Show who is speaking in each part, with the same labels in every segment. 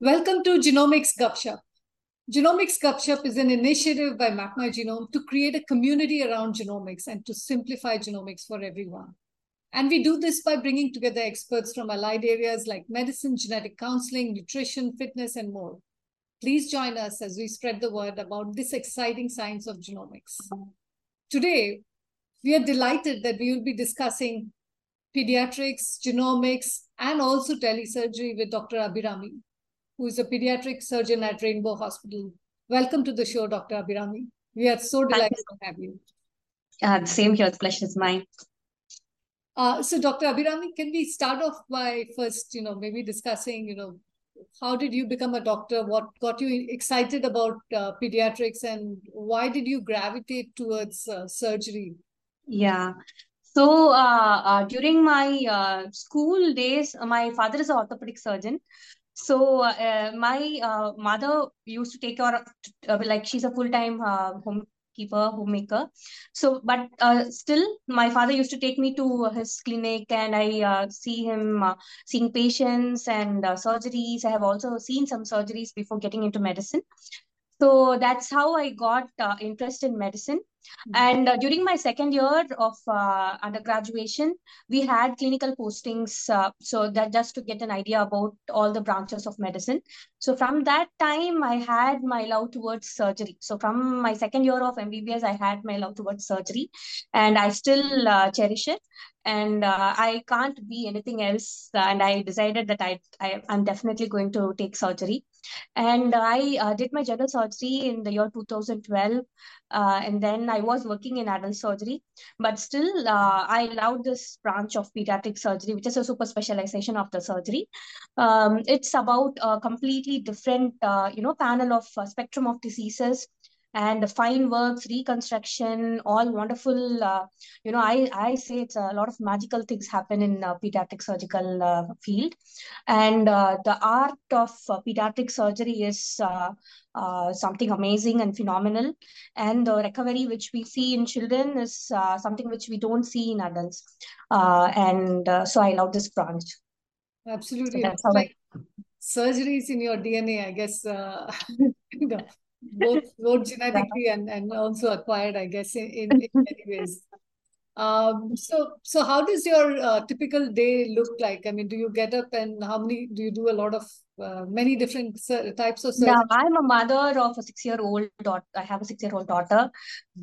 Speaker 1: Welcome to Genomics Gupshup. Genomics Gupshup is an initiative by Map My Genome to create a community around genomics and to simplify genomics for everyone. And we do this by bringing together experts from allied areas like medicine, genetic counseling, nutrition, fitness, and more. Please join us as we spread the word about this exciting science of genomics. Today, we are delighted that we will be discussing pediatrics, genomics, and also telesurgery with Dr. Abirami who is a pediatric surgeon at Rainbow Hospital. Welcome to the show, Dr. Abirami. We are so delighted to have you.
Speaker 2: Uh, same here. The pleasure is mine.
Speaker 1: Uh, so, Dr. Abirami, can we start off by first, you know, maybe discussing, you know, how did you become a doctor? What got you excited about uh, pediatrics, and why did you gravitate towards uh, surgery?
Speaker 2: Yeah. So uh, uh, during my uh, school days, my father is an orthopedic surgeon. So uh, my uh, mother used to take care, uh, like she's a full time uh, homekeeper, homemaker. So, but uh, still, my father used to take me to his clinic, and I uh, see him seeing patients and surgeries. I have also seen some surgeries before getting into medicine. So that's how I got interest in medicine. And uh, during my second year of uh, undergraduation, we had clinical postings. Uh, so that just to get an idea about all the branches of medicine. So from that time, I had my love towards surgery. So from my second year of MBBS, I had my love towards surgery, and I still uh, cherish it. And uh, I can't be anything else. And I decided that I, I am definitely going to take surgery. And I uh, did my general surgery in the year 2012. Uh, and then I was working in adult surgery, but still uh, I loved this branch of pediatric surgery, which is a super specialization of the surgery. Um, it's about a completely different, you know, panel of spectrum of diseases and the fine works, reconstruction, all wonderful. Uh, you know, I, I say it's a lot of magical things happen in uh, pediatric surgical uh, field. And uh, the art of uh, pediatric surgery is uh, something amazing and phenomenal. And the recovery which we see in children is something which we don't see in adults. and so I love this branch.
Speaker 1: Absolutely. So that's how like I... surgeries in your DNA, I guess. both both genetically and, and also acquired, I guess, in, in, in many ways. Um, so so how does your uh, typical day look like? I mean, do you get up and how many do you do a lot of uh, many different types of
Speaker 2: Yeah, I'm a mother of a six-year-old daughter. I have a six-year-old daughter.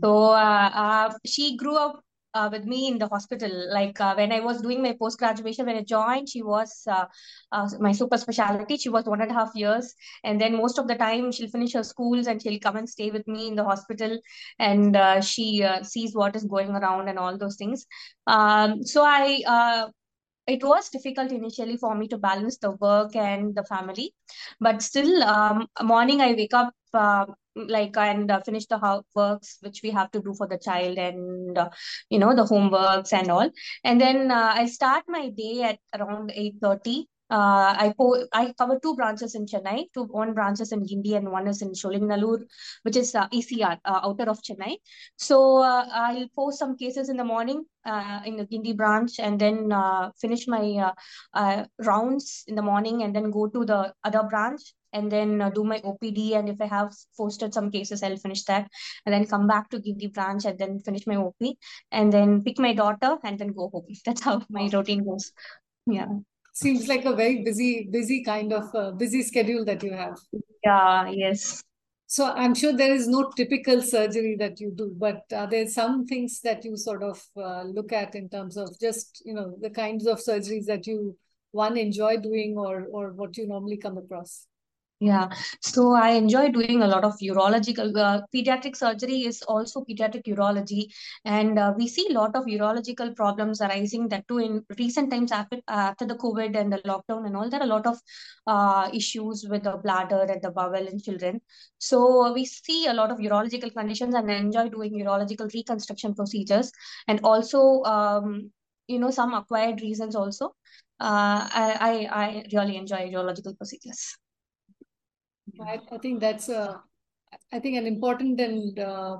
Speaker 2: So uh, uh, she grew up uh, with me in the hospital. Like uh, when I was doing my post graduation, when I joined, she was uh, uh, my super specialty. She was one and a half years, and then most of the time she'll finish her schools and she'll come and stay with me in the hospital, and uh, she uh, sees what is going around and all those things. Um, so I it was difficult initially for me to balance the work and the family but still um, morning i wake up uh, like and uh, finish the house works which we have to do for the child and uh, you know the homeworks and all. And then uh, i start my day at around 8:30 uh, I po- I cover two branches in Chennai, two one branches in Guindy and one is in Solinganallur, which is uh, ECR, uh, outer of Chennai. So uh, I'll post some cases in the morning uh, in the Guindy branch and then uh, finish my rounds in the morning and then go to the other branch and then do my OPD. And if I have posted some cases, I'll finish that and then come back to Guindy branch and then finish my OP and then pick my daughter and then go home. That's how my routine goes. Yeah
Speaker 1: seems like a very busy busy kind of uh, busy schedule that you have
Speaker 2: yeah yes
Speaker 1: so i'm sure there is no typical surgery that you do but are there some things that you sort of uh, look at in terms of just you know the kinds of surgeries that you one enjoy doing or or what you normally come across
Speaker 2: yeah, so I enjoy doing a lot of urological. Uh, pediatric surgery is also pediatric urology, and uh, we see a lot of urological problems arising. That too in recent times after after the COVID and the lockdown and all, are a lot of uh, issues with the bladder and the bowel in children. So we see a lot of urological conditions, and I enjoy doing urological reconstruction procedures, and also um, you know some acquired reasons also. Uh, I, I I really enjoy urological procedures.
Speaker 1: I, I think that's a, I think an important and uh,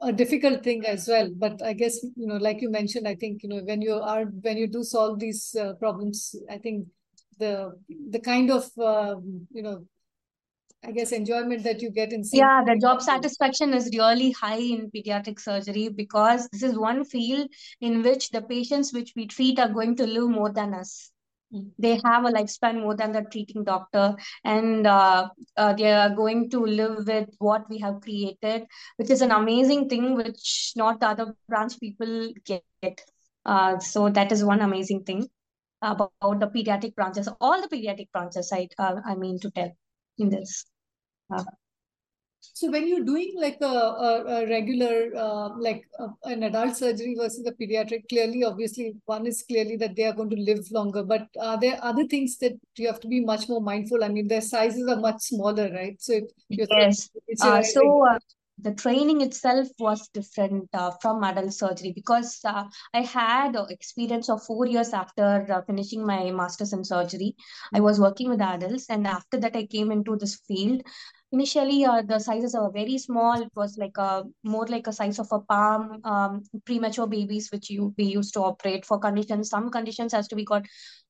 Speaker 1: a difficult thing as well. But I guess you know, like you mentioned, I think you know when you are when you do solve these uh, problems, I think the the kind of uh, you know I guess enjoyment that you get in
Speaker 2: yeah the job satisfaction is really high in pediatric surgery because this is one field in which the patients which we treat are going to live more than us. They have a lifespan more than the treating doctor and uh, uh, they are going to live with what we have created which is an amazing thing which not the other branch people get. Uh, so that is one amazing thing about, about the pediatric branches all the pediatric branches i uh, i mean to tell in this. Uh,
Speaker 1: so when you're doing like a, a, a regular, uh, like a, an adult surgery versus a pediatric, clearly, obviously, one is clearly that they are going to live longer. But are there other things that you have to be much more mindful? I mean, their sizes are much smaller, right? So
Speaker 2: yes. Uh, so uh, the training itself was different uh, from adult surgery because uh, I had experience of four years after uh, finishing my master's in surgery. I was working with adults, and after that, I came into this field. Initially, uh, the sizes were very small. It was like a more like a size of a palm. Um, premature babies, which you we used to operate for conditions. Some conditions has to be got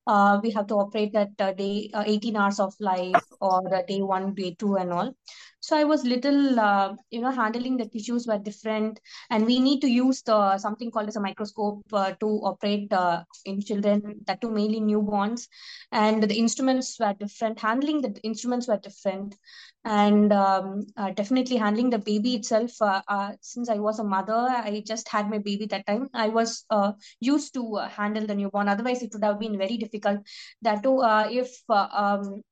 Speaker 2: uh, we have to operate at uh, day uh, 18 hours of life or day one, day two, and all. So I was little, uh, you know, handling the tissues were different, and we need to use the something called as a microscope uh, to operate uh, in children, that too mainly newborns, and the instruments were different. Handling the instruments were different, and um, definitely handling the baby itself. since I was a mother, I just had my baby that time. I was used to handle the newborn. Otherwise, it would have been very difficult. That too, uh, if uh, um,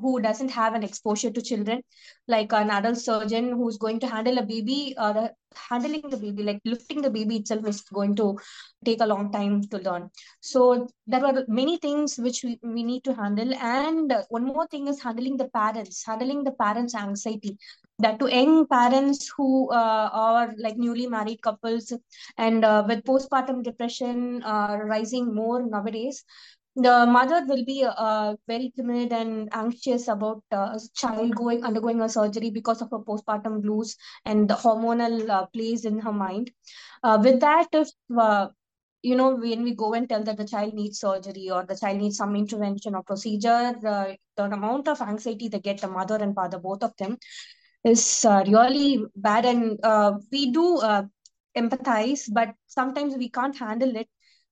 Speaker 2: who doesn't have an exposure to children, like an adult surgeon who's going to handle a baby, uh, the, handling the baby, like lifting the baby itself is going to take a long time to learn. So there are many things which we, we need to handle. And one more thing is handling the parents, handling the parents' anxiety that to young parents who uh, are like newly married couples and uh, with postpartum depression uh, rising more nowadays the mother will be uh, very timid and anxious about uh, child going undergoing a surgery because of her postpartum blues and the hormonal uh, plays in her mind. Uh, with that if uh, you know when we go and tell that the child needs surgery or the child needs some intervention or procedure uh, the amount of anxiety they get the mother and father both of them is really bad. And we do empathize but sometimes we can't handle it.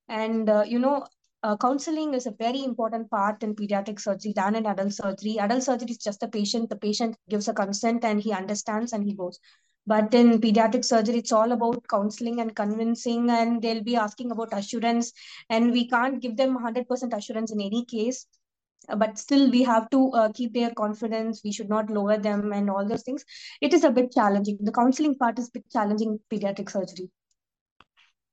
Speaker 2: And you know uh, counseling is a very important part in pediatric surgery than in adult surgery. Adult surgery is just the patient. The patient gives a consent and he understands and he goes. But in pediatric surgery, it's all about counseling and convincing, and they'll be asking about assurance. And we can't give them 100% assurance in any case. But still, we have to uh, keep their confidence. We should not lower them and all those things. It is a bit challenging. The counseling part is a bit challenging pediatric surgery.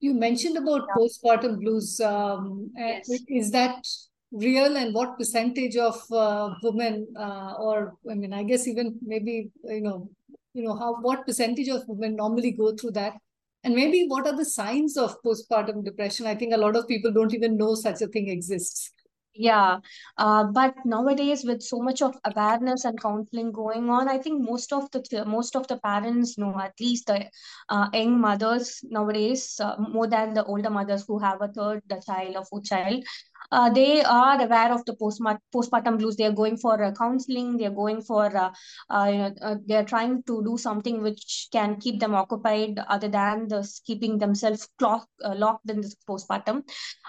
Speaker 1: You mentioned about yeah. postpartum blues. Um, yes. Is that real and what percentage of uh, women uh, or i mean i guess even maybe you know you know how what percentage of women normally go through that and maybe what are the signs of postpartum depression i think a lot of people don't even know such a thing exists
Speaker 2: yeah, uh, but nowadays with so much of awareness and counseling going on, I think most of the most of the parents know at least the uh, young mothers nowadays uh, more than the older mothers who have a third the child or fourth child uh, they are aware of the postpartum blues. They are going for uh, counseling. They are going for, uh, uh, uh, they are trying to do something which can keep them occupied other than the keeping themselves clock, locked in this postpartum.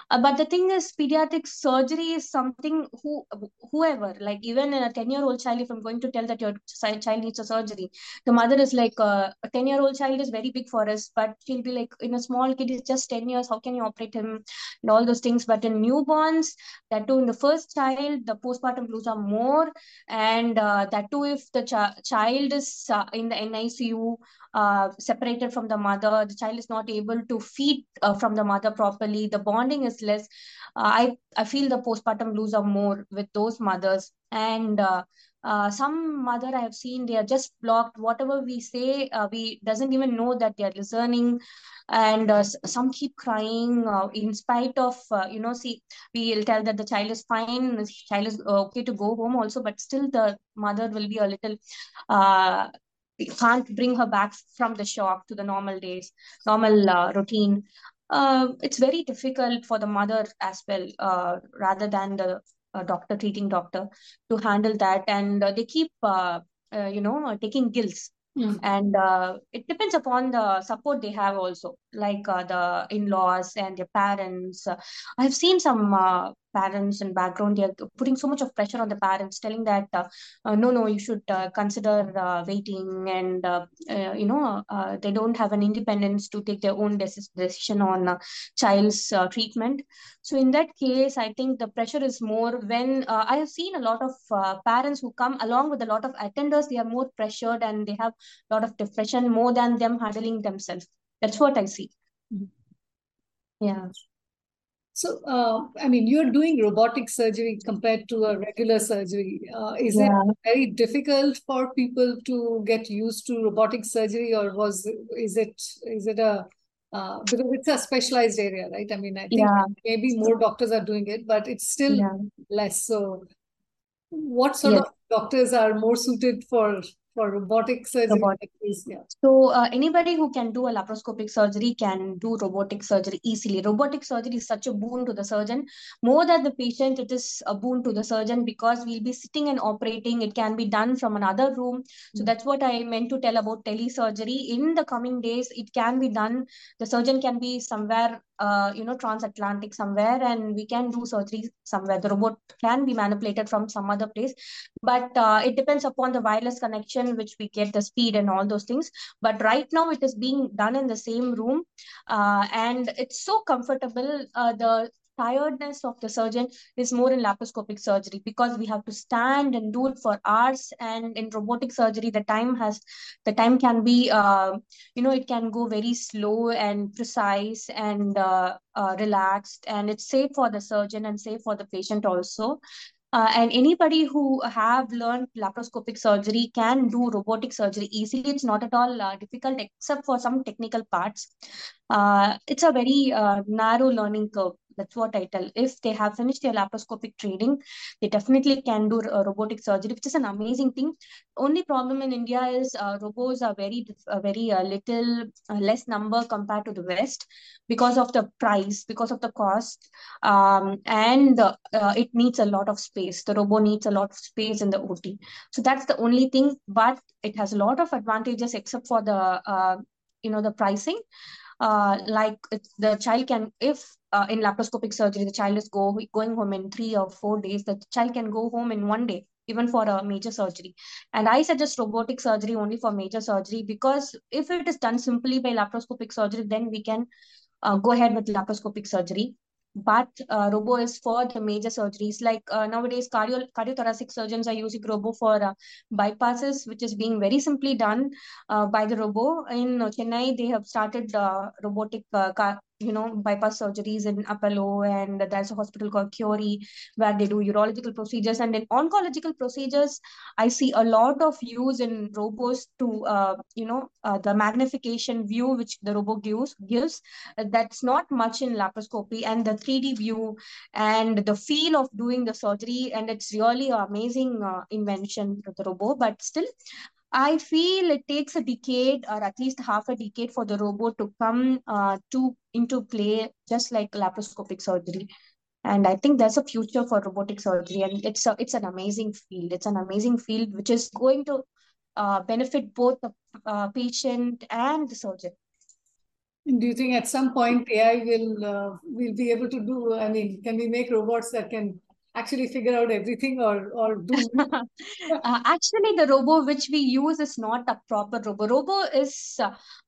Speaker 2: but the thing is, pediatric surgery is something who, whoever, like even a 10 year old child, if I'm going to tell that your child needs a surgery, the mother is like, a 10 year old child is very big for us, but she'll be like, in a small kid, is just 10 years, how can you operate him and all those things. But in newborn, months that too in the first child the postpartum blues are more and uh, that too if the ch- child is uh, in the nicu uh, separated from the mother the child is not able to feed uh, from the mother properly the bonding is less uh, i i feel the postpartum blues are more with those mothers. And uh, some mother i have seen they are just blocked whatever we say uh, we doesn't even know that they are listening. And uh, some keep crying uh, in spite of uh, you know see we'll tell that the child is fine the child is uh, okay to go home also but still the mother will be a little can't bring her back from the shock to the normal days normal routine. Uh, it's very difficult for the mother as well uh, rather than the a doctor, treating doctor, to handle that, and they keep you know taking gills Mm. And uh, it depends upon the support they have also, like uh, the in-laws and their parents. Uh, I have seen some uh, parents and background they are putting so much of pressure on the parents telling that uh, uh, no no you should uh, consider uh, waiting and uh, uh, you know they don't have an independence to take their own decision on child's treatment. So in that case i think the pressure is more when i have seen a lot of parents who come along with a lot of attenders they are more pressured and they have a lot of depression more than them handling themselves. That's what i see. Mm-hmm. yeah
Speaker 1: so, uh, I mean, you're doing robotic surgery compared to a regular surgery. Uh, is yeah. it very difficult for people to get used to robotic surgery, or was is it is it a uh, because it's a specialized area, right? I mean, I think yeah. maybe more doctors are doing it, but it's still yeah. less. So, what sort yes. of doctors are more suited for for robotic surgery. Robotic. Yeah.
Speaker 2: So uh, anybody who can do a laparoscopic surgery can do robotic surgery easily. Robotic surgery is such a boon to the surgeon. More than the patient, it is a boon to the surgeon because we'll be sitting and operating. It can be done from another room. So mm. that's what I meant to tell about telesurgery. In the coming days, it can be done. The surgeon can be somewhere uh, you know, transatlantic somewhere and we can do surgery somewhere. The robot can be manipulated from some other place, but uh, it depends upon the wireless connection, which we get the speed and all those things. But right now it is being done in the same room uh, and it's so comfortable. Uh, the tiredness of the surgeon is more in laparoscopic surgery because we have to stand and do it for hours and in robotic surgery the time has the time can be uh, you know it can go very slow and precise and uh, uh, relaxed and it's safe for the surgeon and safe for the patient also uh, and anybody who have learned laparoscopic surgery can do robotic surgery easily. It's not at all uh, difficult except for some technical parts. Uh, it's a very uh, narrow learning curve. That's what I tell. If they have finished their laparoscopic training, they definitely can do uh, robotic surgery, which is an amazing thing. Only problem in India is uh, robots are very, uh, very uh, little uh, less number compared to the West because of the price, because of the cost, um, and uh, it needs a lot of space. The robot needs a lot of space in the OT. So that's the only thing, but it has a lot of advantages except for the you know the pricing uh, like the child can if uh, in laparoscopic surgery the child is go going home in three or four days the child can go home in one day even for a major surgery. And i suggest robotic surgery only for major surgery because if it is done simply by laparoscopic surgery then we can uh, go ahead with laparoscopic surgery but uh, robo is for the major surgeries. Like uh, nowadays cardio cardiothoracic surgeons are using robo for uh, bypasses which is being very simply done uh, by the robo. In chennai they have started uh, robotic uh, you know, bypass surgeries in Apollo, and there's a hospital called Curie where they do urological procedures. And in oncological procedures, I see a lot of use in robos to, uh, you know, uh, the magnification view which the robot gives, gives. Uh, that's not much in laparoscopy, and the 3D view and the feel of doing the surgery. And it's really an amazing uh, invention, the robot. but still, I feel it takes a decade or at least half a decade for the robot to come uh, to into play, just like laparoscopic surgery. And I think there's a future for robotic surgery, and it's a, it's an amazing field. It's an amazing field which is going to uh, benefit both the uh, patient and the surgeon.
Speaker 1: Do you think at some point AI will uh, will be able to do? I mean, can we make robots that can actually figure out everything or or do
Speaker 2: uh, actually the robo which we use is not a proper robo. Robo is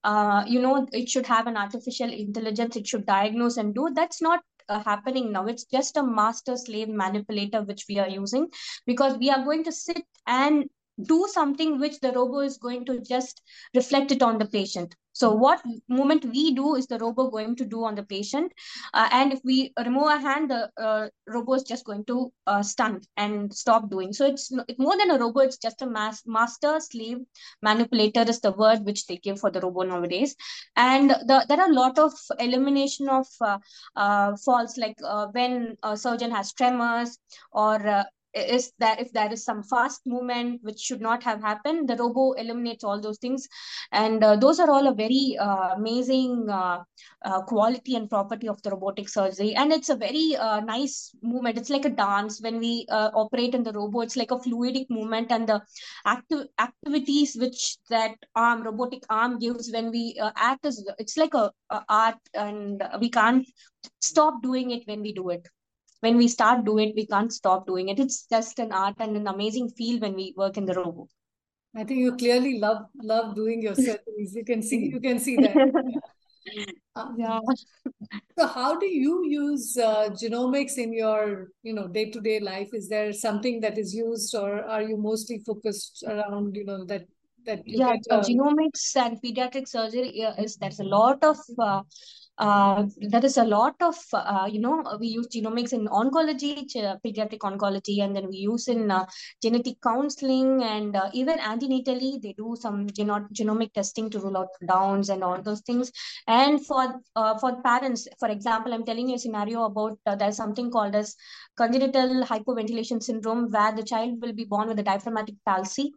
Speaker 2: uh, you know it should have an artificial intelligence it should diagnose and do. That's not uh, happening now. It's just a master slave manipulator which we are using because we are going to sit and do something which the robo is going to just reflect it on the patient so what movement we do is the robo going to do on the patient. Uh, and if we remove a hand, the uh, robo is just going to uh, stun and stop doing. So it's more than a robo, it's just a mass, master slave manipulator is the word which they give for the robo nowadays. And the, there are a lot of elimination of uh, uh, faults like uh, when a surgeon has tremors or is that if there is some fast movement which should not have happened, the robo eliminates all those things. And uh, those are all a very uh, amazing uh, uh quality and property of the robotic surgery. And it's a very uh, nice movement. It's like a dance when we uh, operate in the robo. It's like a fluidic movement and the active activities which that arm, robotic arm gives when we act is, it's like a, a art and we can't stop doing it when we do it when we start doing it, we can't stop doing it. It's just an art and an amazing feel when we work in the robo.
Speaker 1: I think you clearly love love doing your surgeries. You can see you can see that.
Speaker 2: Um, yeah.
Speaker 1: So how do you use uh, genomics in your you know day to day life? Is there something that is used, or are you mostly focused around you know that that
Speaker 2: yeah get, uh, genomics and pediatric surgery is there's a lot of uh, uh, there is a lot of uh, you know we use genomics in oncology pediatric oncology and then we use in uh, genetic counseling and uh, even antenatally they do some geno- genomic testing to rule out downs and all those things and for uh, for parents for example i'm telling you a scenario about there's something called as congenital hypoventilation syndrome where the child will be born with a diaphragmatic palsy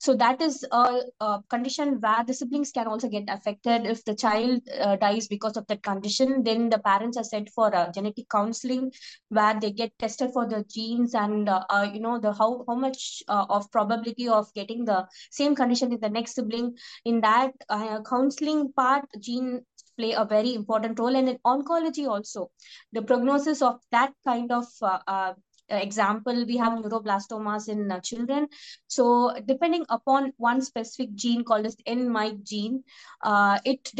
Speaker 2: so that is a, a, condition where the siblings can also get affected. If the child dies because of condition, then the parents are sent for a genetic counseling where they get tested for the genes and uh, uh, you know the how how much uh, of probability of getting the same condition in the next sibling. In that uh, counseling part, gene play a very important role and in oncology also the prognosis of that kind of uh, uh, example we have neuroblastomas in uh, children so depending upon one specific gene called as N-myc gene uh, it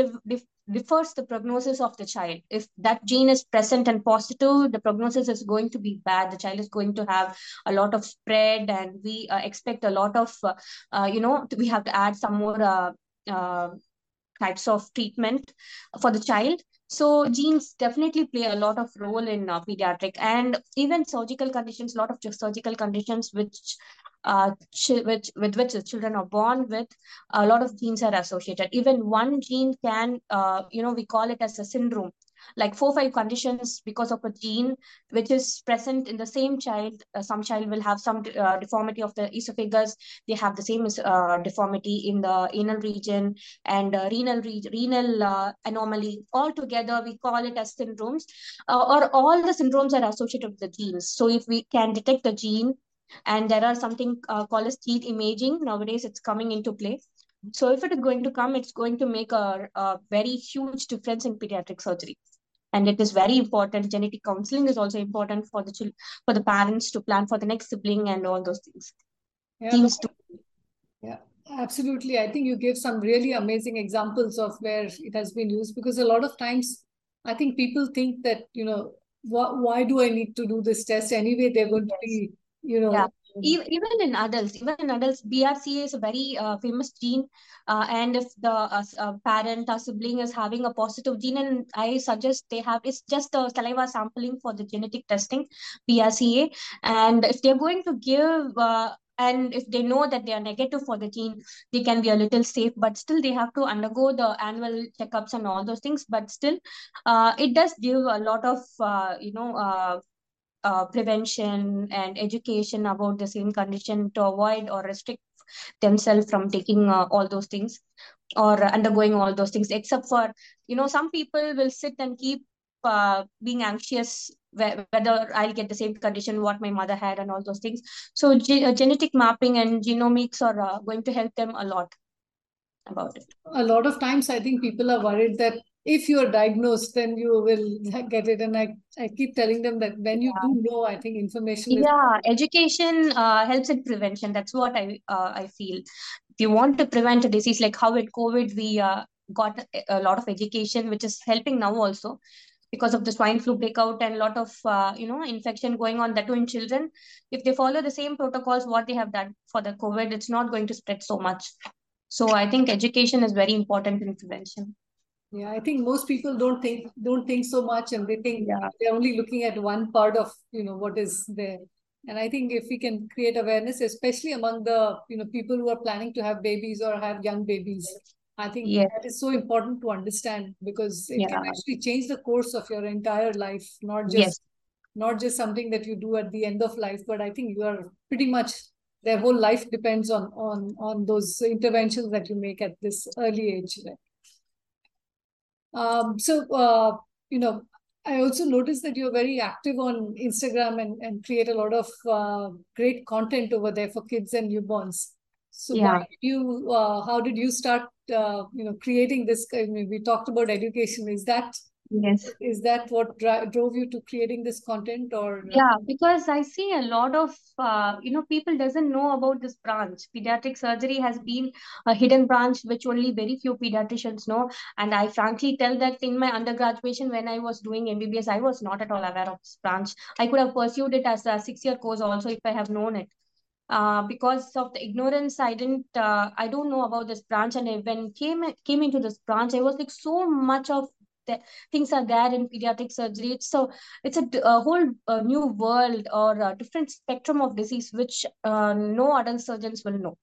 Speaker 2: differs the prognosis of the child. If that gene is present and positive the prognosis is going to be bad. The child is going to have a lot of spread and we uh, expect a lot of uh, uh, you know we have to add some more uh, types of treatment for the child. So genes definitely play a lot of role in uh, pediatric and even surgical conditions, a lot of surgical conditions which uh, which with which the children are born with, a lot of genes are associated. Even one gene can, uh, you know, we call it as a syndrome. Like four five conditions because of a gene which is present in the same child uh, some child will have some uh, deformity of the esophagus. They have the same uh, deformity in the anal region and renal re- renal anomaly. All together we call it as syndromes or all the syndromes are associated with the genes. So if we can detect the gene and there are something uh, called as gene imaging nowadays it's coming into play so if it is going to come, it's going to make a, a very huge difference in pediatric surgery. And it is very important. Genetic counseling is also important for the children, for the parents to plan for the next sibling and all those things.
Speaker 1: Yeah, Teams to yeah, absolutely. I think you give some really amazing examples of where it has been used because a lot of times I think people think that, you know, wh- why do I need to do this test anyway? They're going to be, you know,
Speaker 2: yeah. Even in adults even in adults brca is a very uh, famous gene uh, and if the uh, uh, parent or sibling is having a positive gene and i suggest they have it's just a saliva sampling for the genetic testing brca and if they're going to give uh, and if they know that they are negative for the gene they can be a little safe but still they have to undergo the annual checkups and all those things. But still uh, it does give a lot of uh, you know uh, uh, prevention and education about the same condition to avoid or restrict themselves from taking uh, all those things or undergoing all those things except for you know some people will sit and keep uh, being anxious whether I'll get the same condition what my mother had and all those things. So ge- uh, genetic mapping and genomics are uh, going to help them a lot about it.
Speaker 1: A lot of times, I think people are worried that if you're diagnosed, then you will get it. And I, I keep telling them that when you yeah. do know, I think information
Speaker 2: Yeah, education uh, helps in prevention. That's what I uh, I feel. If you want to prevent a disease like how with COVID, we uh, got a lot of education, which is helping now also because of the swine flu breakout and a lot of uh, you know infection going on that too in children if they follow the same protocols what they have done for the covid it's not going to spread so much so i think education is very important in prevention
Speaker 1: yeah i think most people don't think don't think so much and they think yeah. they're only looking at one part of you know what is there and i think if we can create awareness especially among the you know people who are planning to have babies or have young babies i think that is so important to understand because it yeah. can actually change the course of your entire life not just yes. not just something that you do at the end of life, but I think you are pretty much their whole life depends on on on those interventions that you make at this early age. Right? Um, so uh, you know, I also noticed that you're very active on Instagram and, and create a lot of uh, great content over there for kids and newborns. So yeah. you uh, how did you start uh, you know creating this? I mean, we talked about education. Is that
Speaker 2: yes.
Speaker 1: Is that what drove you to creating this content or?
Speaker 2: Yeah because i see a lot of uh, you know people doesn't know about this branch. Pediatric surgery has been a hidden branch which only very few pediatricians know. And i frankly tell that in my undergraduation when i was doing mbbs i was not at all aware of this branch. I could have pursued it as a six year course also if i have known it. Uh, because of the ignorance i didn't uh, i don't know about this branch. And I, when came came into this branch i was like so much of things are there in pediatric surgery. It's so it's a, a whole uh, new world or a different spectrum of disease which uh, no adult surgeons will know.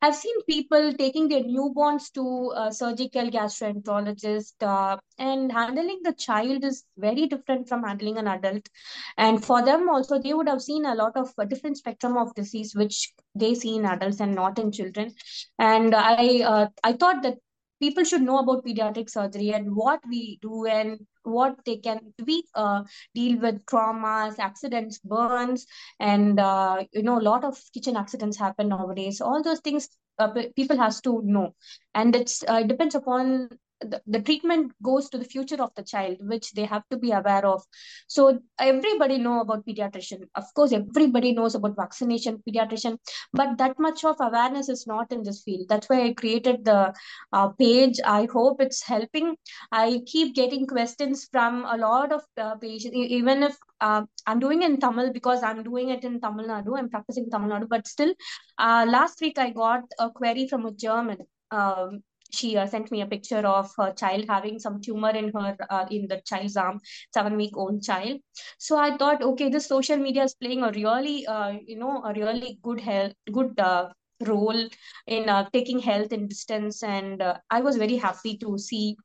Speaker 2: I've seen people taking their newborns to a surgical gastroenterologist uh, and handling the child is very different from handling an adult. And for them also they would have seen a lot of a different spectrum of disease which they see in adults and not in children. And i uh, i thought that people should know about pediatric surgery and what we do and what they can we uh, deal with traumas accidents burns and uh, you know a lot of kitchen accidents happen nowadays. All those things uh, people has to know. And it's uh, it depends upon the, the treatment goes to the future of the child which they have to be aware of. So everybody know about pediatrician. Of course everybody knows about vaccination pediatrician but that much of awareness is not in this field. That's why i created the uh, page. I hope it's helping. I keep getting questions from a lot of uh, patients. Even if uh, I'm doing in Tamil because I'm doing it in Tamil Nadu. I'm practicing Tamil Nadu, but still, uh, last week I got a query from a German um, she uh, sent me a picture of her child having some tumor in her uh, in the child's arm seven week old child. So i thought okay this social media is playing a really uh, you know a really good health good uh, role in uh, taking health in distance. And uh, i was very happy to see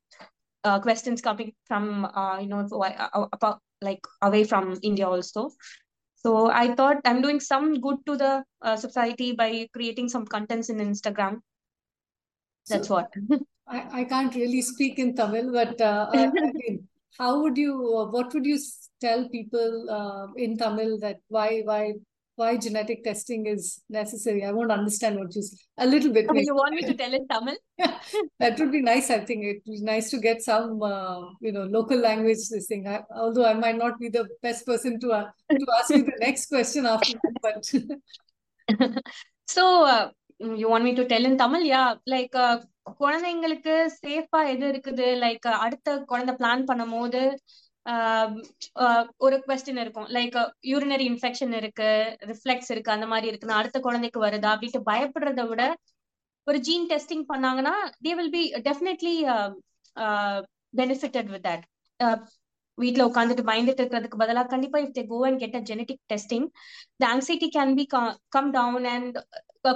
Speaker 2: questions coming from you know about like away from india also. So i thought i'm doing some good to the society by creating some contents in instagram that's so, what.
Speaker 1: I, I can't really speak in Tamil, but uh, I, mean, how would you, uh, what would you tell people uh, in Tamil that why, why, why genetic testing is necessary? I won't understand what you say. a little bit.
Speaker 2: you want me to tell in Tamil?
Speaker 1: that would be nice. I think it would be nice to get some, uh, you know, local language. This thing. I, although I might not be the best person to uh, to ask you the next question after that,
Speaker 2: but. so uh, you want me to tell in Tamil yeah like குழந்தைங்களுக்கு சேஃபா எது இருக்குது? Like uh, அடுத்த குழந்தை plan பண்ணும் போது um, uh, ஒரு question இருக்கும். லைக் யூரினரி இன்ஃபெக்ஷன் இருக்கு ரிஃப்ளெக்ஸ் இருக்கு அந்த மாதிரி இருக்குன்னா அடுத்த குழந்தைக்கு வருதா அப்படின்ட்டு பயப்படுறத விட ஒரு ஜீன் டெஸ்டிங் பண்ணாங்கன்னா they will be definitely benefited with that வீட்ல உட்காந்துட்டு பயந்துட்டு இருக்கிறதுக்கு பதிலாக கண்டிப்பா if they go and get a genetic testing the anxiety can be come down and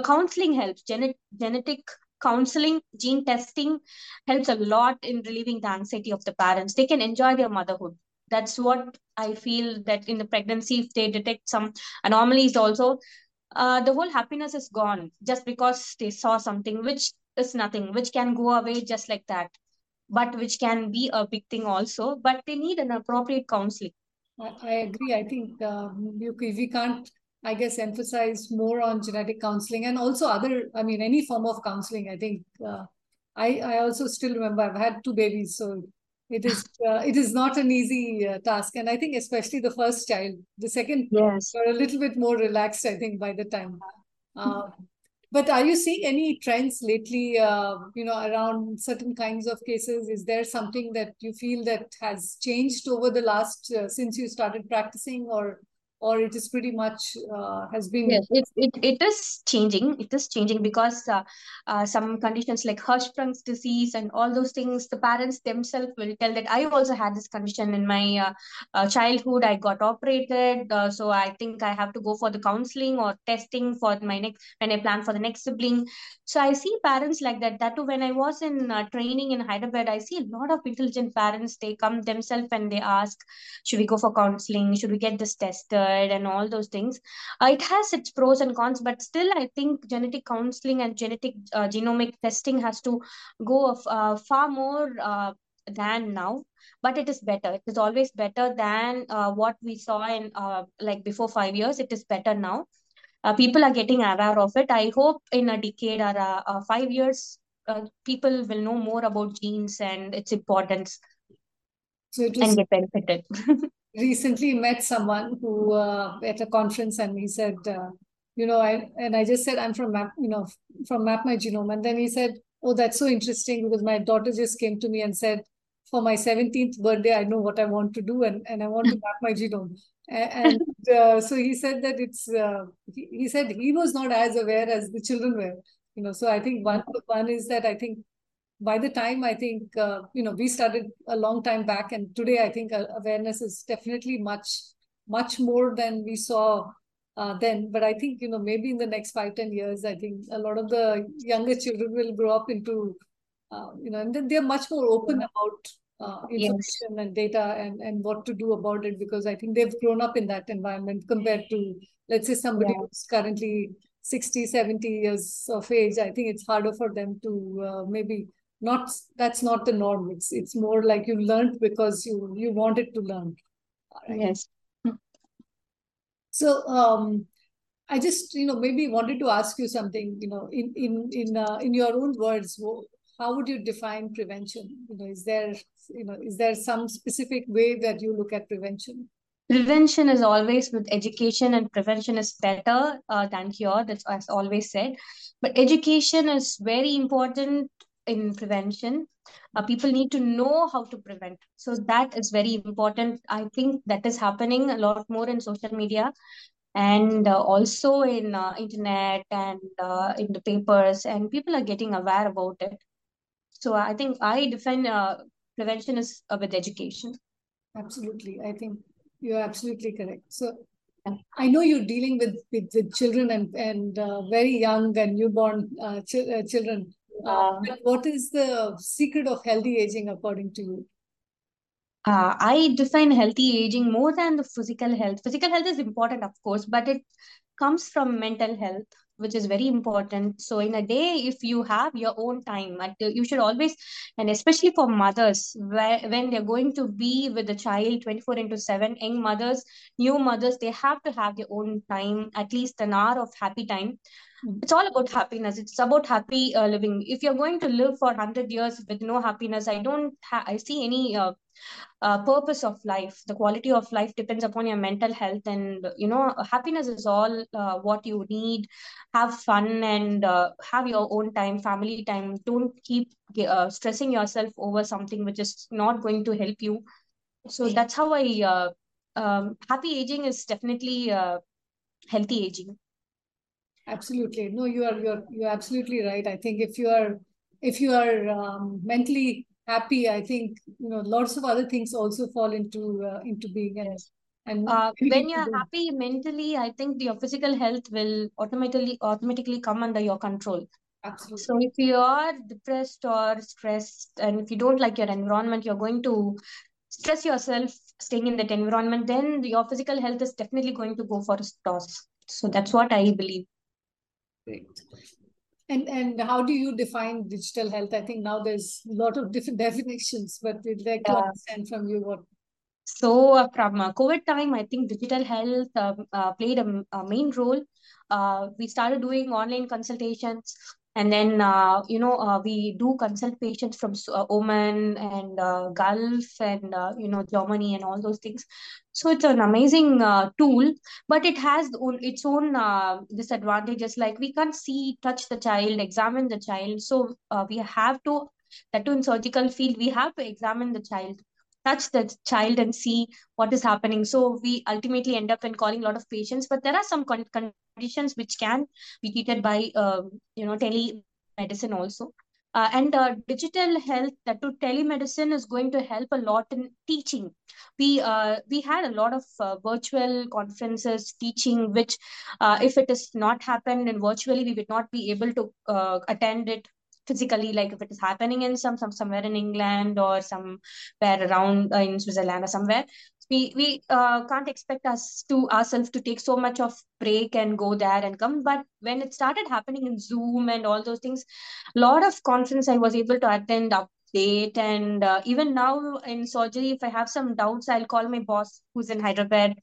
Speaker 2: counselling help genetic counseling gene testing helps a lot in relieving the anxiety of the parents they can enjoy their motherhood that's what i feel that in the pregnancy if they detect some anomalies also uh, the whole happiness is gone just because they saw something which is nothing which can go away just like that but which can be a big thing also. But they need an appropriate counseling.
Speaker 1: I, agree. I think you, we can't, I guess, emphasize more on genetic counseling and also other, I mean, any form of counseling. I think uh, I, I also still remember I've had two babies, so it is uh, it is not an easy uh, task and i think especially the first child the second
Speaker 2: yes
Speaker 1: are a little bit more relaxed i think by the time uh, but are you seeing any trends lately, uh, you know, around certain kinds of cases? Is there something that you feel that has changed over the last, uh, since you started practicing or, or it is pretty much uh, has been
Speaker 2: yes it, it, it is changing. It is changing because uh, uh, some conditions like hirschsprung's disease and all those things the parents themselves will tell that i also had this condition in my uh, uh, childhood. I got operated uh, so i think i have to go for the counseling or testing for my next when i plan for the next sibling. So i see parents like that. That too when i was in training in hyderabad i see a lot of intelligent parents they come themselves and they ask should we go for counseling? Should we get this tested and all those things. Uh, it has its pros and cons but still i think genetic counseling and genetic uh, genomic testing has to go uh, far more uh, than now but it is better. It is always better than uh, what we saw in uh, like before 5 years. It is better now. People are getting aware of it. I hope in a decade or 5 years people will know more about genes and its importance so it and get benefited
Speaker 1: recently met someone who uh, at a conference and he said, uh, you know, I and I just said I'm from Map, you know, from Map My Genome, and then he said, oh, that's so interesting because my daughter just came to me and said, for my 17th birthday, I know what I want to do and, and I want to map my genome. And, uh, so he said that it's, uh, he, he said he was not as aware as the children were, you know. So I think one, one is that I think by the time I think, uh, you know, we started a long time back and today I think uh, awareness is definitely much, much more than we saw uh, then. But I think, you know, maybe in the next five ten years, I think a lot of the younger children will grow up into, uh, you know, and then they're much more open about uh, information yes. and data and, and what to do about it because I think they've grown up in that environment compared to, let's say, somebody yeah. who's currently 60, 70 years of age. I think it's harder for them to uh, maybe not that's not the norm. It's it's more like you learned because you you wanted to learn.
Speaker 2: Right? yes.
Speaker 1: So um i just you know maybe wanted to ask you something you know in in in uh, in your own words how would you define prevention? You know is there you know is there some specific way that you look at prevention?
Speaker 2: Prevention is always with education and prevention is better uh, than cure that's as always said. But education is very important in prevention uh, people need to know how to prevent. So that is very important. I think that is happening a lot more in social media and uh, also in uh, internet and uh, in the papers and people are getting aware about it. So i think i define uh, prevention is uh, with education.
Speaker 1: Absolutely. I think you're absolutely correct. So I know you're dealing with, with, with children and, and very young and newborn ch- children. Uh, what is the secret of healthy aging according to you?
Speaker 2: Uh, I define healthy aging more than the physical health. Physical health is important, of course, but it comes from mental health, which is very important. So, in a day, if you have your own time, you should always, and especially for mothers, where, when they're going to be with the child 24 into 7, young mothers, new mothers, they have to have their own time, at least an hour of happy time it's all about happiness. It's about happy uh, living. If you're going to live for 100 years with no happiness i don't ha- i see any uh, uh, purpose of life. The quality of life depends upon your mental health and you know happiness is all uh, what you need. Have fun and uh, have your own time family time. Don't keep uh, stressing yourself over something which is not going to help you. So that's how i um, happy aging is definitely healthy aging
Speaker 1: absolutely. No you are you're you're absolutely right. I think if you are if you are um, mentally happy i think you know lots of other things also fall into uh, into being and,
Speaker 2: and uh, when you're happy mentally i think your physical health will automatically automatically come under your control.
Speaker 1: Absolutely.
Speaker 2: So if you are depressed or stressed and if you don't like your environment you're going to stress yourself staying in that environment then your physical health is definitely going to go for a toss. So that's what i believe
Speaker 1: Great. And and how do you define digital health? I think now there's a lot of different definitions, but we'd like to understand from you what.
Speaker 2: So uh, from uh, COVID time, I think digital health um, uh, played a, a, main role. Uh, we started doing online consultations and then uh, you know uh, we do consult patients from uh, oman and uh, gulf and uh, you know germany and all those things. So it's an amazing uh, tool but it has its own disadvantages. Like we can't see touch the child examine the child. So we have to that in surgical field we have to examine the child touch the child and see what is happening. So we ultimately end up in calling a lot of patients, but there are some con conditions which can be treated by, uh, you know, telemedicine also. Uh, and uh, digital health that to telemedicine is going to help a lot in teaching we uh, we had a lot of uh, virtual conferences teaching which uh, if it is not happened and virtually we would not be able to uh, attend it physically like if it is happening in some, some somewhere in england or somewhere around in switzerland or somewhere we we uh, can't expect us to ourselves to take so much of break and go there and come. But when it started happening in zoom and all those things a lot of conference i was able to attend update. And uh, even now in surgery if i have some doubts i'll call my boss who's in hyderabad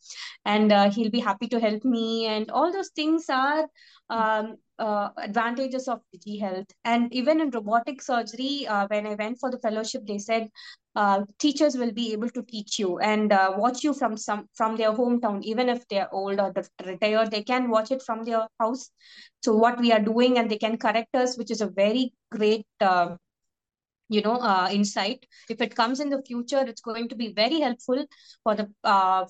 Speaker 2: and uh, he'll be happy to help me. And all those things are um, uh, advantages of digi health. And even in robotic surgery uh, when i went for the fellowship they said uh, teachers will be able to teach you and uh, watch you from some from their hometown. Even if they're old or retired they can watch it from their house. So what we are doing and they can correct us which is a very great uh, you know uh, insight. If it comes in the future it's going to be very helpful for the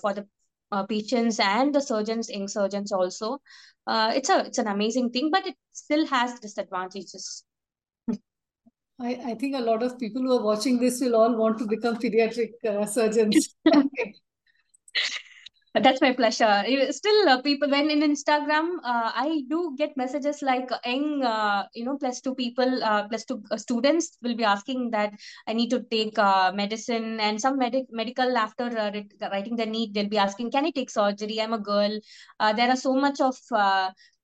Speaker 2: for the uh, patients and the surgeons young surgeons also uh, it's a it's an amazing thing but it still has disadvantages
Speaker 1: I, I think a lot of people who are watching this will all want to become pediatric uh, surgeons.
Speaker 2: That's my pleasure. Still, uh, people when in Instagram, uh, I do get messages like "eng," uh, you know, plus two people, uh, plus two uh, students will be asking that I NEET to take uh, medicine and some medic medical after uh, writing the need, they'll be asking, can I take surgery? I'm a girl. Uh, there are so much of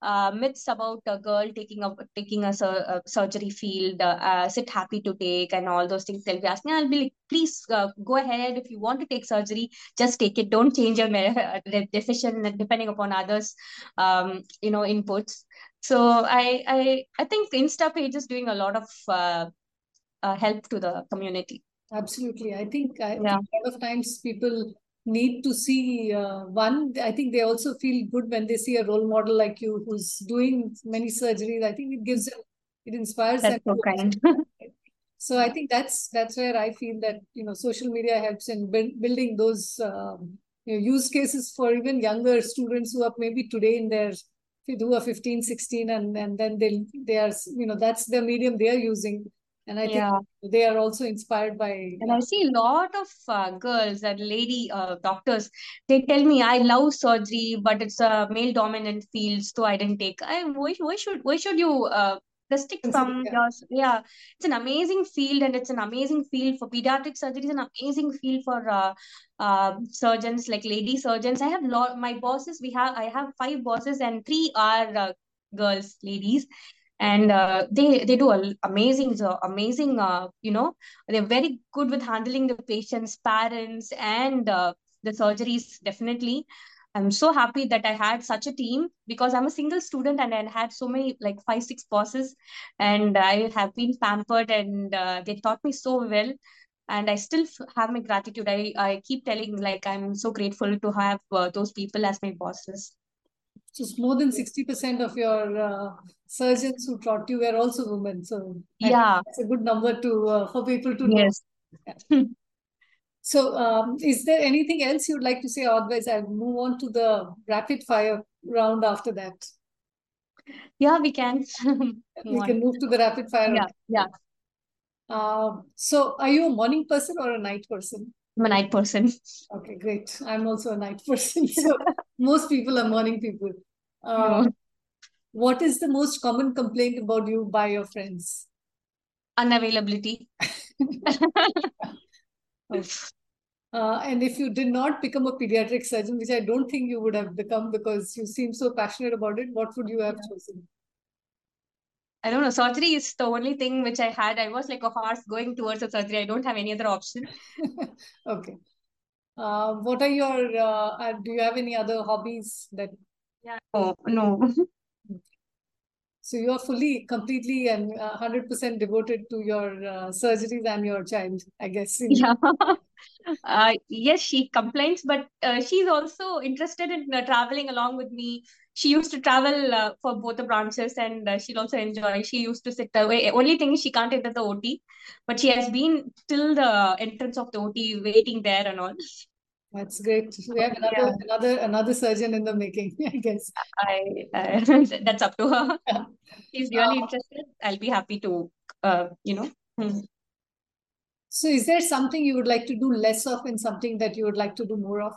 Speaker 2: uh, uh, myths about a girl taking a taking a, sur a surgery field. Uh, uh, it happy to take and all those things? They'll be asking. I'll be like, please uh, go ahead if you want to take surgery, just take it. Don't change your decision depending upon others, um, you know, inputs. So I I I think Insta page is doing a lot of uh, uh, help to the community.
Speaker 1: Absolutely, I think, I, yeah. think a lot of times people need to see uh, one i think they also feel good when they see a role model like you who's doing many surgeries. I think it gives them it inspires
Speaker 2: that's
Speaker 1: them
Speaker 2: so kind.
Speaker 1: so i think that's that's where i feel that you know social media helps in build, building those um, you know, use cases for even younger students who are maybe today in their who are 15 16 and and then they they are you know that's the medium they are using and I yeah. think they are also inspired by.
Speaker 2: And I see a lot of uh, girls and lady uh, doctors. They tell me, "I love surgery, but it's a male dominant field, so I didn't take." I why, why should why should you uh, restrict from yeah. your yeah? It's an amazing field, and it's an amazing field for pediatric surgery. It's an amazing field for uh, uh, surgeons like lady surgeons. I have lot my bosses. We have I have five bosses, and three are uh, girls, ladies and uh, they they do amazing uh, amazing uh, you know they're very good with handling the patients parents and uh, the surgeries definitely. I'm so happy that i had such a team because i'm a single student and i had so many like five six bosses and i have been pampered and uh, they taught me so well. And i still have my gratitude. I, I keep telling like i'm so grateful to have uh, those people as my bosses
Speaker 1: so more than 60% of your uh, surgeons who taught you were also women. So
Speaker 2: yeah,
Speaker 1: it's a good number to uh, for people to
Speaker 2: yes.
Speaker 1: know. Yeah. so um, is there anything else you'd like to say? Otherwise, I'll move on to the rapid fire round after that.
Speaker 2: Yeah, we can.
Speaker 1: we can move to the rapid fire.
Speaker 2: Yeah, yeah.
Speaker 1: Uh, so are you a morning person or a night person?
Speaker 2: I'm a night person.
Speaker 1: Okay, great. I'm also a night person. So most people are morning people. Uh, no. What is the most common complaint about you by your friends?
Speaker 2: Unavailability.
Speaker 1: Uh, and if you did not become a pediatric surgeon, which I don't think you would have become because you seem so passionate about it, what would you have yeah. chosen?
Speaker 2: I don't know. Surgery is the only thing which I had. I was like a horse going towards a surgery. I don't have any other option.
Speaker 1: okay. Uh, what are your, uh, uh, do you have any other hobbies that?
Speaker 2: Yeah. Oh, no.
Speaker 1: So you are fully, completely and 100% uh, devoted to your uh, surgeries and your child, I guess.
Speaker 2: Yeah. uh, yes, she complains, but uh, she's also interested in uh, traveling along with me she used to travel uh, for both the branches and uh, she'll also enjoy. She used to sit away. Only thing is she can't enter the OT, but she has been till the entrance of the OT waiting there and all.
Speaker 1: That's great. We have another yeah. another another surgeon in the making, I guess.
Speaker 2: I uh, that's up to her. Yeah. She's really interested. I'll be happy to, uh, you know. Hmm.
Speaker 1: So, is there something you would like to do less of, and something that you would like to do more of?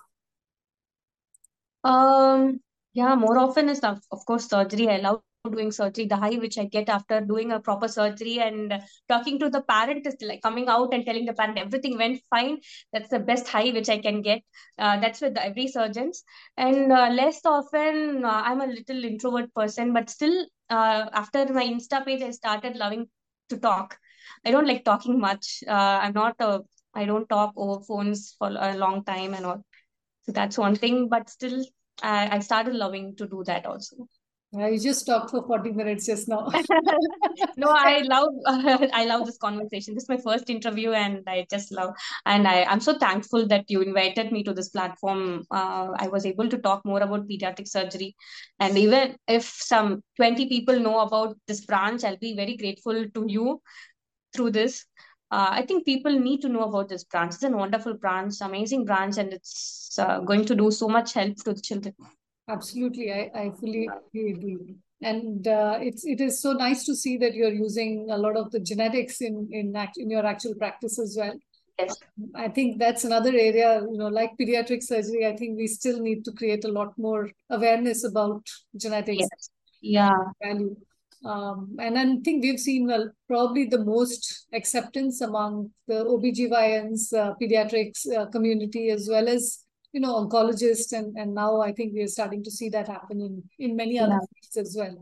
Speaker 2: Um, yeah, more often is of, of course surgery. I love doing surgery. The high which I get after doing a proper surgery and talking to the parent is like coming out and telling the parent everything went fine. That's the best high which I can get. Uh, that's with every surgeons. And uh, less often, uh, I'm a little introvert person, but still, uh, after my Insta page, I started loving to talk. I don't like talking much. Uh, I'm not a. I don't talk over phones for a long time and all. So that's one thing. But still, I, I started loving to do that also.
Speaker 1: I just talked for 40 minutes just now.
Speaker 2: no, I love uh, I love this conversation. This is my first interview and I just love and I, I'm so thankful that you invited me to this platform. Uh, I was able to talk more about pediatric surgery. And even if some 20 people know about this branch, I'll be very grateful to you through this uh, I think people need to know about this branch. It's a wonderful branch, amazing branch, and it's uh, going to do so much help to the children.
Speaker 1: Absolutely, I, I fully agree. And uh, it's it is so nice to see that you're using a lot of the genetics in in act, in your actual practice as well.
Speaker 2: Yes.
Speaker 1: I think that's another area, you know, like pediatric surgery. I think we still need to create a lot more awareness about genetics.
Speaker 2: Yes. Yeah.
Speaker 1: Value. Um, and I think we've seen well, probably the most acceptance among the OBGYNs, uh, pediatrics uh, community, as well as, you know, oncologists. And, and now I think we're starting to see that happen in, in many other fields as well.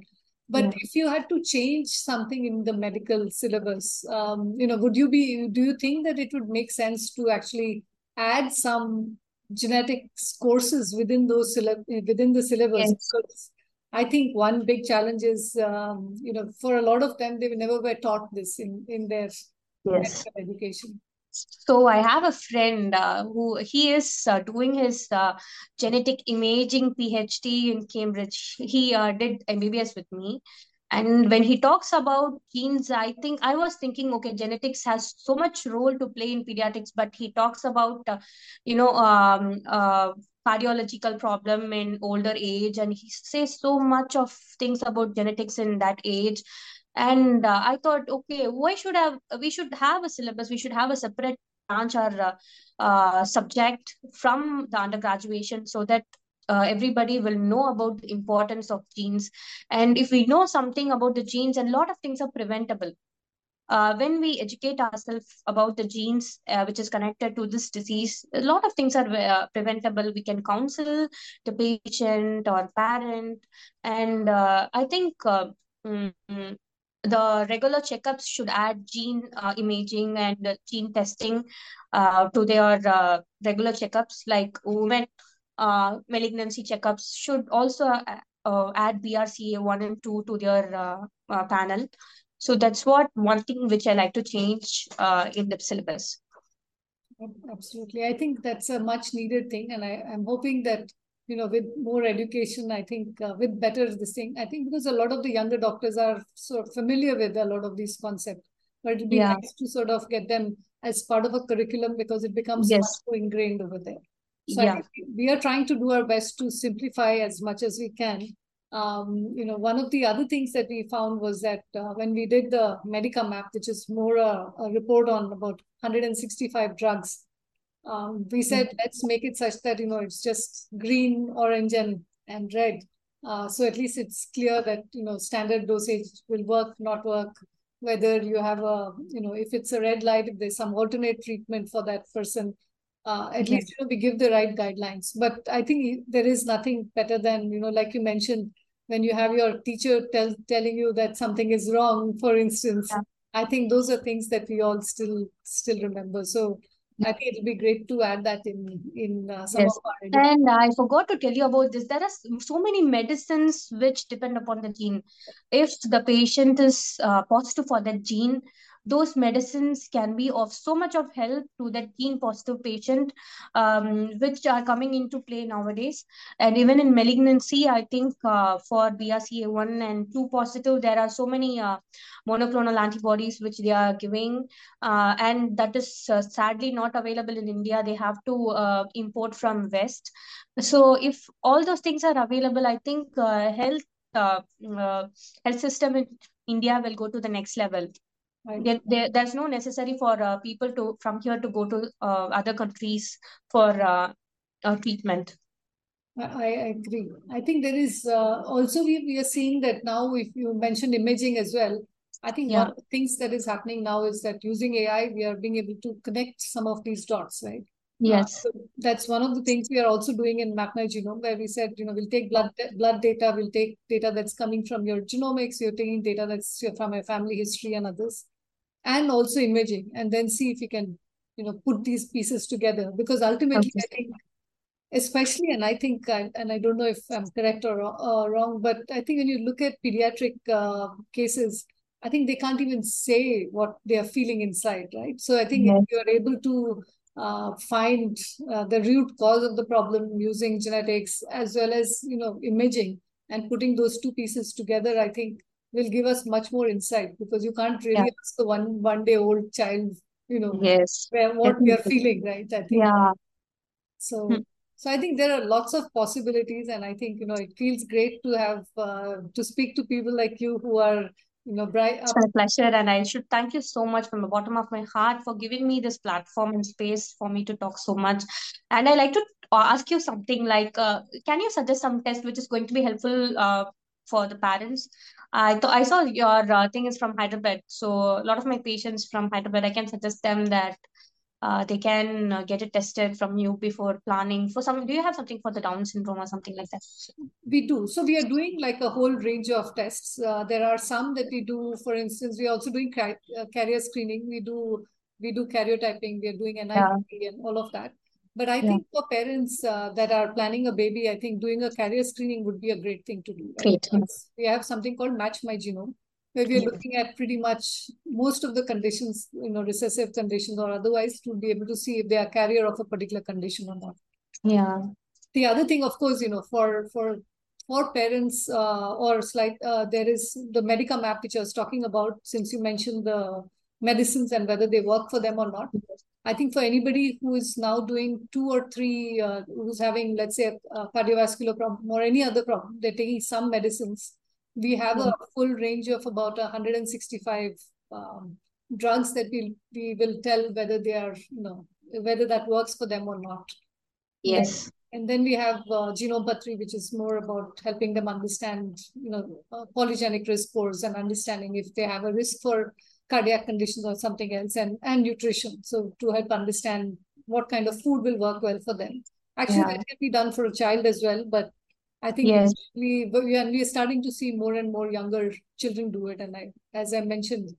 Speaker 1: But yeah. if you had to change something in the medical syllabus, um, you know, would you be, do you think that it would make sense to actually add some genetics courses within those within the syllabus? Yes. Because I think one big challenge is, um, you know, for a lot of them, they never were taught this in, in their yes. education.
Speaker 2: So I have a friend uh, who he is uh, doing his uh, genetic imaging PhD in Cambridge. He uh, did MBBS with me. And when he talks about genes, I think I was thinking, okay, genetics has so much role to play in pediatrics, but he talks about, uh, you know, um, uh, cardiological problem in older age and he says so much of things about genetics in that age. And uh, i thought okay why should have we should have a syllabus we should have a separate branch or uh, uh, subject from the undergraduation so that uh, everybody will know about the importance of genes. And if we know something about the genes and a lot of things are preventable uh, when we educate ourselves about the genes uh, which is connected to this disease, a lot of things are uh, preventable. We can counsel the patient or parent, and uh, I think mm, the regular checkups should add gene uh, imaging and gene testing uh, to their regular checkups. Like women, malignancy checkups should also add BRCA one and two to their panel so that's what one thing which I like to change uh, in the syllabus.
Speaker 1: Absolutely. I think that's a much needed thing. And I, I'm hoping that, you know, with more education, I think uh, with better this thing, I think because a lot of the younger doctors are sort of familiar with a lot of these concepts, but it'd be yeah. nice to sort of get them as part of a curriculum because it becomes yes. much more ingrained over there. So yeah. we are trying to do our best to simplify as much as we can um, you know, one of the other things that we found was that uh, when we did the Medica map, which is more a, a report on about 165 drugs, um, we said mm-hmm. let's make it such that you know it's just green, orange, and and red. Uh, so at least it's clear that you know standard dosage will work, not work. Whether you have a you know if it's a red light, if there's some alternate treatment for that person, uh, at least you know we give the right guidelines but i think there is nothing better than you know like you mentioned when you have your teacher tell, telling you that something is wrong for instance yeah. i think those are things that we all still still remember so I think it'll be great to add that in in uh, some yes. of
Speaker 2: our. And I forgot to tell you about this. There are so many medicines which depend upon the gene. If the patient is uh, positive for that gene, those medicines can be of so much of help to that gene positive patient, um, which are coming into play nowadays. And even in malignancy, I think uh, for BRCA1 and 2 positive, there are so many uh, monoclonal antibodies which they are giving, uh, and that is uh, sadly not available in India. They have to uh, import from West. So if all those things are available, I think uh, health health system in India will go to the next level. Right. There, there, there's no necessary for uh, people to from here to go to uh, other countries for uh, treatment.
Speaker 1: I, agree. I think there is uh, also we, we are seeing that now. If you mentioned imaging as well, I think yeah. one of the things that is happening now is that using AI, we are being able to connect some of these dots, right?
Speaker 2: Yes.
Speaker 1: Uh, so that's one of the things we are also doing in Map My Genome, where we said, you know, we'll take blood blood data, we'll take data that's coming from your genomics, you're taking data that's from your family history and others, and also imaging, and then see if you can, you know, put these pieces together. Because ultimately. I think, especially, and I think, and I don't know if I'm correct or uh, wrong, but I think when you look at pediatric uh, cases, I think they can't even say what they are feeling inside, right? So I think yes. if you are able to uh, find uh, the root cause of the problem using genetics as well as you know imaging and putting those two pieces together i think will give us much more insight because you can't really yeah. ask the one one day old child you know
Speaker 2: yes
Speaker 1: where, what we are feeling right i think
Speaker 2: yeah
Speaker 1: so hmm. so i think there are lots of possibilities and i think you know it feels great to have uh, to speak to people like you who are you know, bright.
Speaker 2: It's my pleasure, and I should thank you so much from the bottom of my heart for giving me this platform and space for me to talk so much. And I like to ask you something like, uh, can you suggest some test which is going to be helpful uh, for the parents? I thought I saw your uh, thing is from Hyderabad, so a lot of my patients from Hyderabad, I can suggest them that uh, they can uh, get it tested from you before planning for some do you have something for the down syndrome or something like that?
Speaker 1: We do. So we are doing like a whole range of tests. Uh, there are some that we do for instance we are also doing uh, carrier screening. We do we do karyotyping. We are doing NIPT yeah. and all of that but I yeah. think for parents uh, that are planning a baby, I think doing a carrier screening would be a great thing to do.
Speaker 2: Right? Great.
Speaker 1: We have something called Match My Genome, where we are looking at pretty much most of the conditions, you know, recessive conditions or otherwise, to be able to see if they are carrier of a particular condition or not.
Speaker 2: Yeah.
Speaker 1: The other thing, of course, you know, for for for parents uh, or slight, uh, there is the Medica map which I was talking about. Since you mentioned the medicines and whether they work for them or not, I think for anybody who is now doing two or three, uh, who's having, let's say, a, a cardiovascular problem or any other problem, they're taking some medicines. We have a full range of about 165 um, drugs that we we will tell whether they are you know whether that works for them or not.
Speaker 2: Yes.
Speaker 1: And then we have uh, Genomepatri which is more about helping them understand you know uh, polygenic risk scores and understanding if they have a risk for cardiac conditions or something else and and nutrition so to help understand what kind of food will work well for them actually yeah. that can be done for a child as well but I think
Speaker 2: yes.
Speaker 1: we we are, we are starting to see more and more younger children do it. And I, as I mentioned,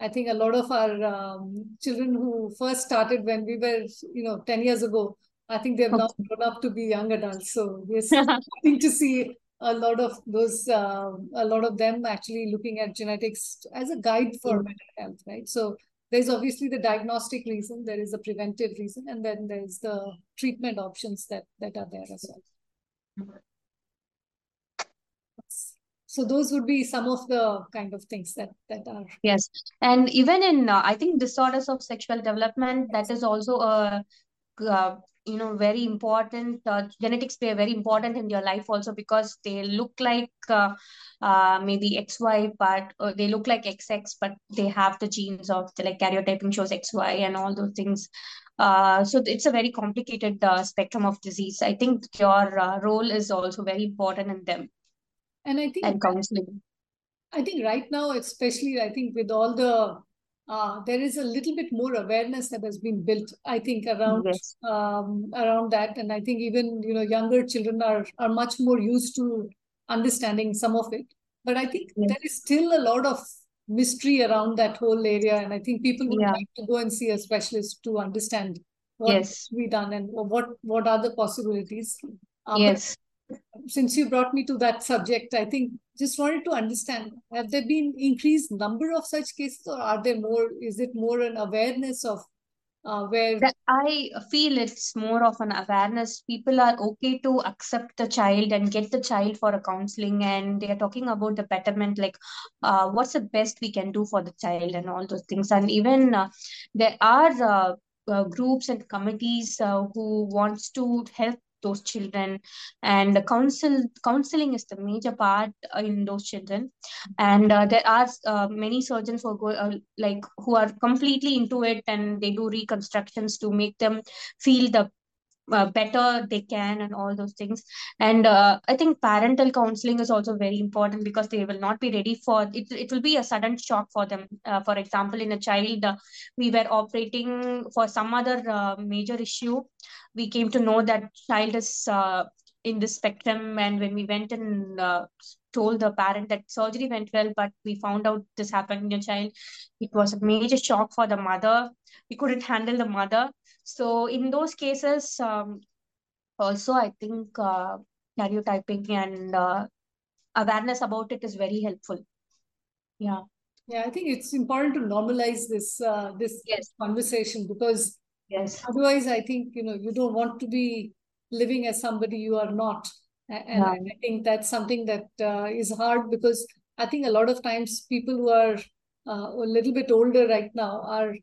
Speaker 1: I think a lot of our um, children who first started when we were, you know, 10 years ago, I think they've now grown up to be young adults. So we're starting to see a lot of those, uh, a lot of them actually looking at genetics as a guide for mm. mental health, right? So there's obviously the diagnostic reason, there is the preventive reason, and then there's the treatment options that that are there as well. So those would be some of the kind of things that that are
Speaker 2: yes, and even in uh, I think disorders of sexual development, that is also a uh, you know very important uh, genetics play very important in your life also because they look like uh, uh, maybe xy but uh, they look like xx but they have the genes of the like karyotyping shows xy and all those things uh, so it's a very complicated uh, spectrum of disease i think your uh, role is also very important in them
Speaker 1: and I think
Speaker 2: and counseling.
Speaker 1: I think right now, especially I think with all the uh, there is a little bit more awareness that has been built. I think around yes. um, around that, and I think even you know younger children are are much more used to understanding some of it. But I think yes. there is still a lot of mystery around that whole area, and I think people would yeah. like to go and see a specialist to understand what
Speaker 2: yes.
Speaker 1: we done and what what are the possibilities.
Speaker 2: Uh, yes
Speaker 1: since you brought me to that subject, I think just wanted to understand, have there been increased number of such cases or are there more, is it more an awareness of uh, where
Speaker 2: that i feel it's more of an awareness. People are okay to accept the child and get the child for a counseling and they are talking about the betterment like uh, what's the best we can do for the child and all those things. And even uh, there are uh, uh, groups and committees uh, who wants to help those children. And the counsel counseling is the major part in those children. And uh, there are uh, many surgeons who go, uh, like who are completely into it and they do reconstructions to make them feel the uh, better they can and all those things. And uh, i think parental counseling is also very important because they will not be ready for it it will be a sudden shock for them. Uh, for example in a child uh, we were operating for some other uh, major issue. We came to know that child is uh, in the spectrum. And when we went and told the parent that surgery went well but we found out this happened in your child it was a major shock for the mother. We couldn't handle the mother so in those cases, um, also I think uh, karyotyping and uh, awareness about it is very helpful. Yeah.
Speaker 1: Yeah, I think it's important to normalize this uh, this
Speaker 2: yes.
Speaker 1: conversation because
Speaker 2: yes.
Speaker 1: otherwise, I think you know you don't want to be living as somebody you are not, and yeah. I think that's something that uh, is hard because I think a lot of times people who are uh, a little bit older right now are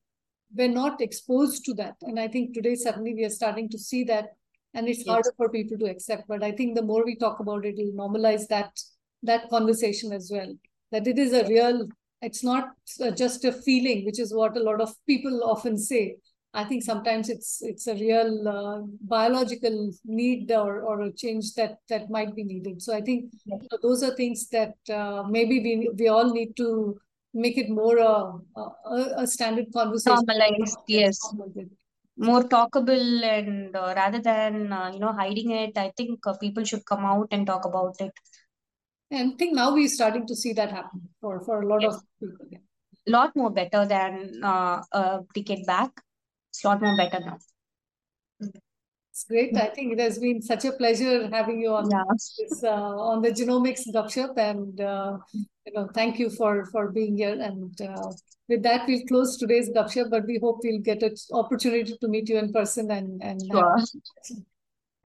Speaker 1: we're not exposed to that. And I think today suddenly we are starting to see that and it's yes. harder for people to accept. But I think the more we talk about it, it'll normalize that that conversation as well. That it is a real, it's not just a feeling, which is what a lot of people often say. I think sometimes it's it's a real uh, biological need or, or a change that that might be needed. So I think yes. those are things that uh, maybe we we all need to make it more a, a, a standard conversation.
Speaker 2: Normalized, yes. More talkable and uh, rather than uh, you know hiding it, I think uh, people should come out and talk about it.
Speaker 1: And I think now we're starting to see that happen for for a lot yes. of people. A
Speaker 2: lot more better than uh, a decade back. It's a lot more better now.
Speaker 1: It's great. I think it has been such a pleasure having you on
Speaker 2: yeah.
Speaker 1: this uh, on the genomics Gupshup, and uh, you know, thank you for for being here. And uh, with that, we'll close today's Gupshup, but we hope we'll get an opportunity to meet you in person and and.
Speaker 2: Sure.